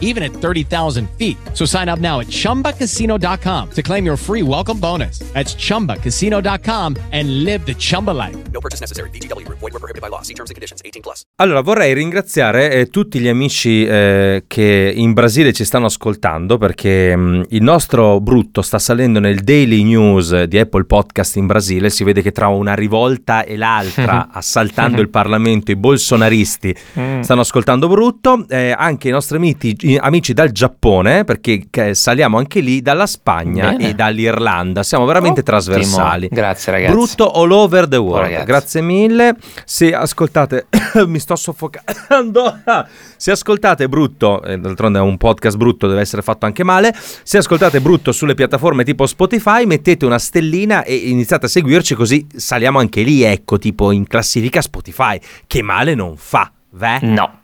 even at 30,000 feet. So sign up now at chumbacasino.com to claim your free welcome bonus. That's chumbacasino.com and live the Chumba life. No purchase necessary. VGW Group. Void were prohibited by law. See terms and conditions. 18 plus. Allora, vorrei ringraziare eh, tutti gli amici eh, che in Brasile ci stanno ascoltando perché mh, il nostro brutto sta salendo nel daily news di Apple Podcast in Brasile. Si vede che tra una rivolta e l'altra, assaltando il Parlamento, i bolsonaristi stanno ascoltando brutto. Eh, anche i nostri amici, amici dal Giappone, perché saliamo anche lì, dalla Spagna Bene. e dall'Irlanda. Siamo veramente Ottimo. trasversali. Grazie, ragazzi. Brutto all over the world. ragazzi. Grazie mille. Se ascoltate, mi sto soffocando. Se ascoltate brutto, e d'altronde è un podcast brutto, deve essere fatto anche male. Se ascoltate brutto sulle piattaforme tipo Spotify, mettete una stellina e iniziate a seguirci così saliamo anche lì, ecco, tipo in classifica Spotify. Che male non fa, ve? No,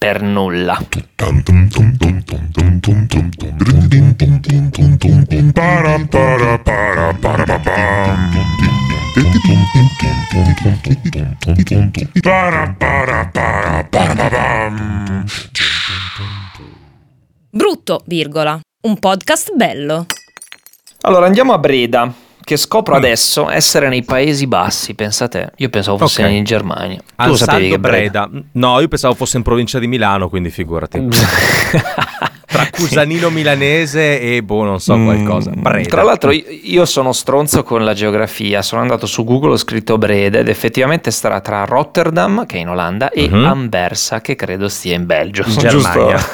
per nulla. Brutto, virgola. Un podcast bello. Allora andiamo a Breda, che scopro adesso essere nei Paesi Bassi, pensate. Io pensavo fosse Ok. in Germania. Tu Al lo sapevi Saldo che Breda? Breda. No, io pensavo fosse in provincia di Milano, quindi figurati. Cusanino milanese e boh, non so, qualcosa. Mm, Breda. Tra l'altro io, sono stronzo con la geografia, sono andato su Google, ho scritto Breda ed effettivamente starà tra Rotterdam, che è in Olanda, e Mhm. Anversa, che credo stia in Belgio. in Giusto? Germania.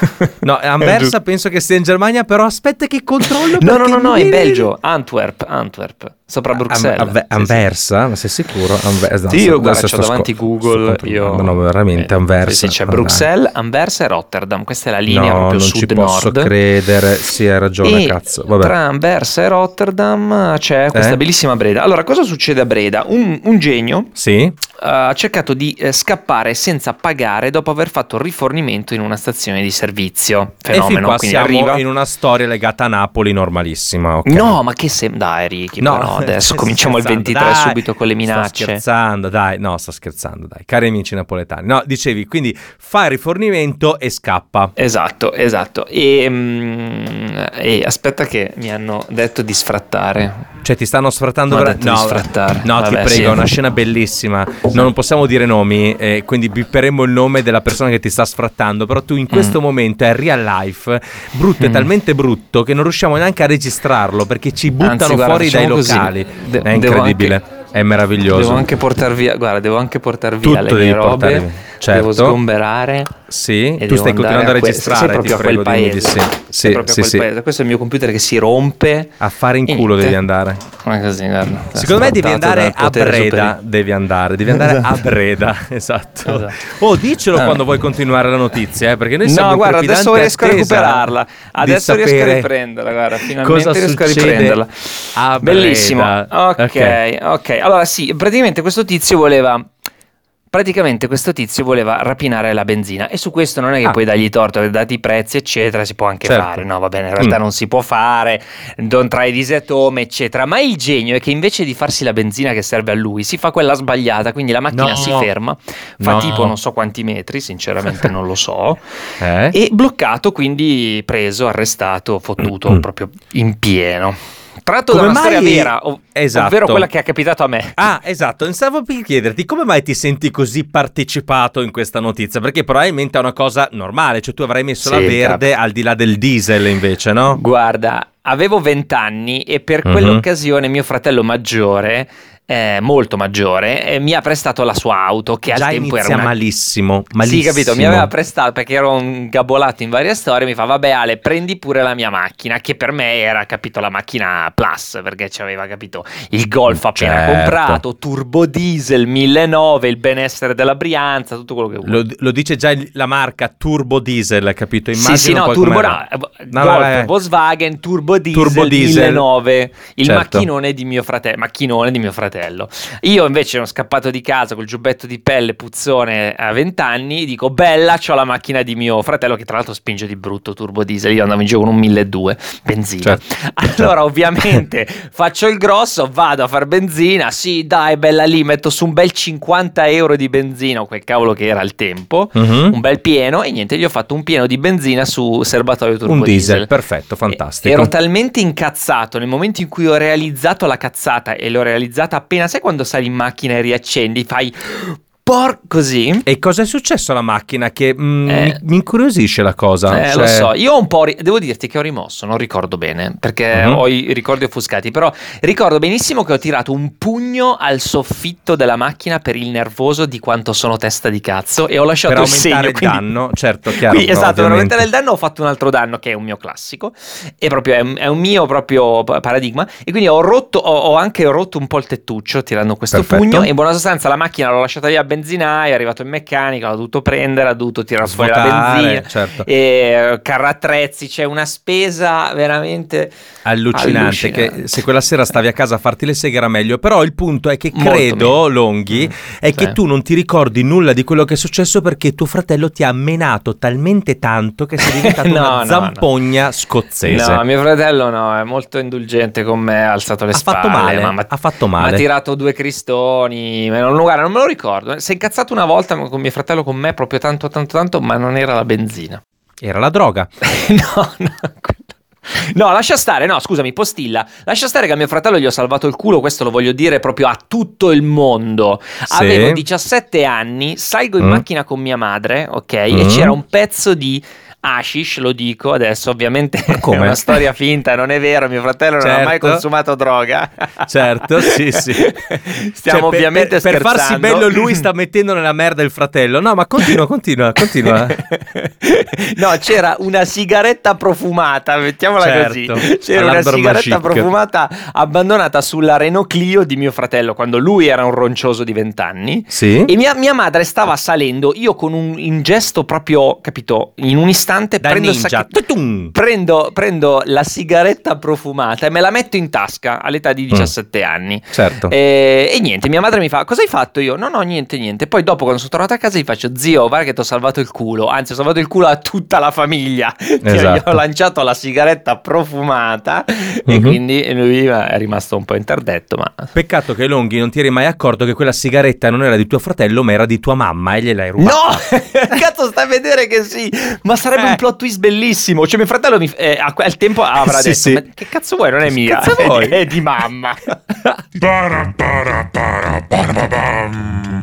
No, Anversa penso che sia in Germania, però aspetta che controllo. No, no, no, no, è mi- Belgio, Antwerp, Antwerp, sopra Bruxelles. Am- Anve- Sì, sì. Anversa? Ma sei sicuro? Anve- no, Sì, io guarda, c'ho davanti scop- Google, sto io... No, veramente, Eh, Anversa. Sì, sì, c'è. Bruxelles, Anversa e Rotterdam, questa è la linea No, proprio non ci posso sud-nord. credere. Sì, hai ragione, E cazzo. Vabbè. tra Anversa e Rotterdam c'è questa Eh? bellissima Breda. Allora, cosa succede a Breda? Un, un genio Sì? eh, ha cercato di eh, scappare senza pagare dopo aver fatto rifornimento in una stazione di servizio. e Fenomeno, qua quindi siamo arriva. in una storia legata a Napoli normalissima. ok. No, ma che se... Dai, Ricky, No, però adesso cominciamo il scherzando, 23 dai. subito con le minacce. Sto scherzando, dai. No, sto scherzando, dai. Cari amici napoletani. No, dicevi, quindi fa il rifornimento e scappa. Esatto, esatto. E, mm, e aspetta che mi hanno detto di sfrattare. Cioè, ti stanno sfrattando detto di sfrattare. No, ti Vabbè, prego, sì. è una scena bellissima. No, non possiamo dire nomi, eh, quindi bipperemo il nome della persona che ti sta sfrattando. Però tu in questo momento è real life. Brutto, è Mm. talmente brutto che non riusciamo neanche a registrarlo perché ci buttano Anzi, guarda, fuori dai facciamo così. Locali. De- è incredibile. anche- È meraviglioso. Devo anche portar via, guarda, devo anche portar via Tutto le mie robe. via. Certo. Devo sgomberare. Sì, e tu stai continuando a que- registrare. sei ti proprio a prego, quel dimmi di paese. sì. Sì, a sì, sì. paese. Questo è il mio computer che si rompe. A fare in culo devi andare. Ma così, guarda. Secondo me devi andare a Breda. Devi andare, devi andare a Breda. Esatto. Esatto. Oh, diccelo Eh. quando vuoi continuare la notizia, eh, perché noi siamo No, guarda, adesso riesco a recuperarla. Adesso riesco a riprenderla, guarda, finalmente cosa riesco a riprenderla. a. Bellissimo. Ok, ok. Allora sì, praticamente questo tizio voleva Praticamente questo tizio voleva rapinare la benzina e su questo non è che Ah. puoi dargli torto, dati i prezzi eccetera si può anche Certo. fare, no va bene, in realtà Mm. non si può fare, non trae disetome eccetera, ma il genio è che invece di farsi la benzina che serve a lui si fa quella sbagliata, quindi la macchina No. si ferma, fa No. tipo non so quanti metri, sinceramente non lo so, Eh? e bloccato, quindi preso, arrestato, fottuto Mm. proprio in pieno. Tratto Come da una mai- storia vera, ov- Esatto. ovvero quella che è capitato a me. Ah, esatto, stavo per chiederti come mai ti senti così partecipato in questa notizia? Perché probabilmente è una cosa normale, cioè tu avrai messo la Sì, verde al di là del diesel invece, no? Guarda, avevo 20 anni e per Mhm. quell'occasione mio fratello maggiore, eh, molto maggiore, eh, mi ha prestato la sua auto che Già al tempo era una... malissimo, malissimo. Sì, capito, mi aveva prestato perché ero ingabolato in varie storie, mi fa vabbè Ale, prendi pure la mia macchina, che per me era, capito, la macchina plus, perché ci aveva, capito, il Golf appena Certo. comprato, turbo diesel 1009, il benessere della Brianza, tutto quello che vuoi. Lo, lo dice già la marca Turbo Diesel, capito? Immagino sì, sì, no, turbo, no, No, Golf, vai, vai. Volkswagen, turbo diesel, Turbo diesel. 1009, il Certo. macchinone di mio fratello, macchinone di mio fratello. Io invece sono scappato di casa col giubbetto di pelle puzzone a 20 anni, dico bella, ho la macchina di mio fratello che tra l'altro spinge di brutto turbo diesel, io andavo in giro con un 1200 benzina. Certo, allora certo. ovviamente faccio il grosso, vado a far benzina, sì dai bella lì, metto su un bel 50 euro di benzina, quel cavolo che era al tempo, Mhm. un bel pieno e niente, gli ho fatto un pieno di benzina su serbatoio turbo Un diesel, perfetto, fantastico. Ero talmente incazzato nel momento in cui ho realizzato la cazzata e l'ho realizzata appena, sai quando sali in macchina e riaccendi, fai por così. E cosa è successo alla macchina? Che mm, Eh. mi, incuriosisce la cosa. Eh, cioè- lo so, io ho un po'. ri- devo dirti che ho rimosso, non ricordo bene perché Mhm. ho i ricordi offuscati. Però ricordo benissimo che ho tirato un pugno al soffitto della macchina per il nervoso di quanto sono testa di cazzo e ho lasciato Per il aumentare segno. il quindi- danno, certo, chiaro. Quindi, esatto, per ovviamente. aumentare il danno ho fatto un altro danno che è un mio classico e proprio è un, è un mio proprio pa- paradigma e quindi ho rotto ho, ho anche rotto un po' il tettuccio tirando questo Perfetto. pugno e in buona sostanza la macchina l'ho lasciata lì al benzinaio è arrivato il meccanico l'ho dovuto prendere ha dovuto tirare fuori la benzina certo. e carrattrezzi c'è una spesa veramente Allucinante, Allucinante. che se quella sera stavi a casa a farti le seghe era meglio, però il punto è che Molto credo, meglio. Longhi, Mm, è sì. che tu non ti ricordi nulla di quello che è successo perché tuo fratello ti ha menato talmente tanto che sei diventato No, una no, zampogna scozzese. No, mio fratello no, è molto indulgente con me, ha alzato le ha spalle. fatto male, ma- ma- ha fatto Mi ha male. tirato due cristoni, non, guarda, non me lo ricordo. Si è incazzato una volta con mio fratello con me proprio tanto tanto tanto, ma non era la benzina. Era la droga. no, no. No, lascia stare, no, scusami, postilla. Lascia stare che a mio fratello gli ho salvato il culo, questo lo voglio dire proprio a tutto il mondo. Sì. Avevo 17 anni, salgo in Mm. macchina con mia madre, ok? E Mm. c'era un pezzo di hashish, lo dico adesso, ovviamente come? è una storia finta, non è vero, mio fratello non ha mai Certo. consumato droga. Certo, sì, sì. Stiamo Cioè, ovviamente per, per farsi scherzando. bello lui sta mettendo nella merda il fratello. No, ma continua, continua, continua. no, c'era una sigaretta profumata, mettiamola Certo, così. C'era una sigaretta profumata abbandonata sulla Renault Clio di mio fratello quando lui era un roncioso di vent'anni. Sì? E mia, mia madre stava salendo, io con un in gesto proprio, capito, in un istante Da prendo ninja. Tutum. Prendo, prendo la sigaretta profumata e me la metto in tasca all'età di 17 anni. Certo. E, e niente, mia madre mi fa: Cosa hai fatto io? No, no, niente, niente. Poi dopo, quando sono tornato a casa, gli faccio: Zio, guarda che ti ho salvato il culo. Anzi, ho salvato il culo a tutta la famiglia. Che Gli Esatto. ho lanciato la sigaretta profumata. E Mhm. quindi lui è rimasto un po' interdetto. Ma Peccato che Longhi non ti eri mai accorto che quella sigaretta non era di tuo fratello, ma era di tua mamma e gliel'hai rubata. No! Cazzo, stai a vedere che sì! Ma sarebbe. Un plot twist bellissimo. Cioè, mio fratello mi, eh, a quel tempo avrà Sì, detto: sì. Ma che cazzo vuoi? Non è mia, cazzo vuoi? è di mamma. Para, para, para, para, ba, bam.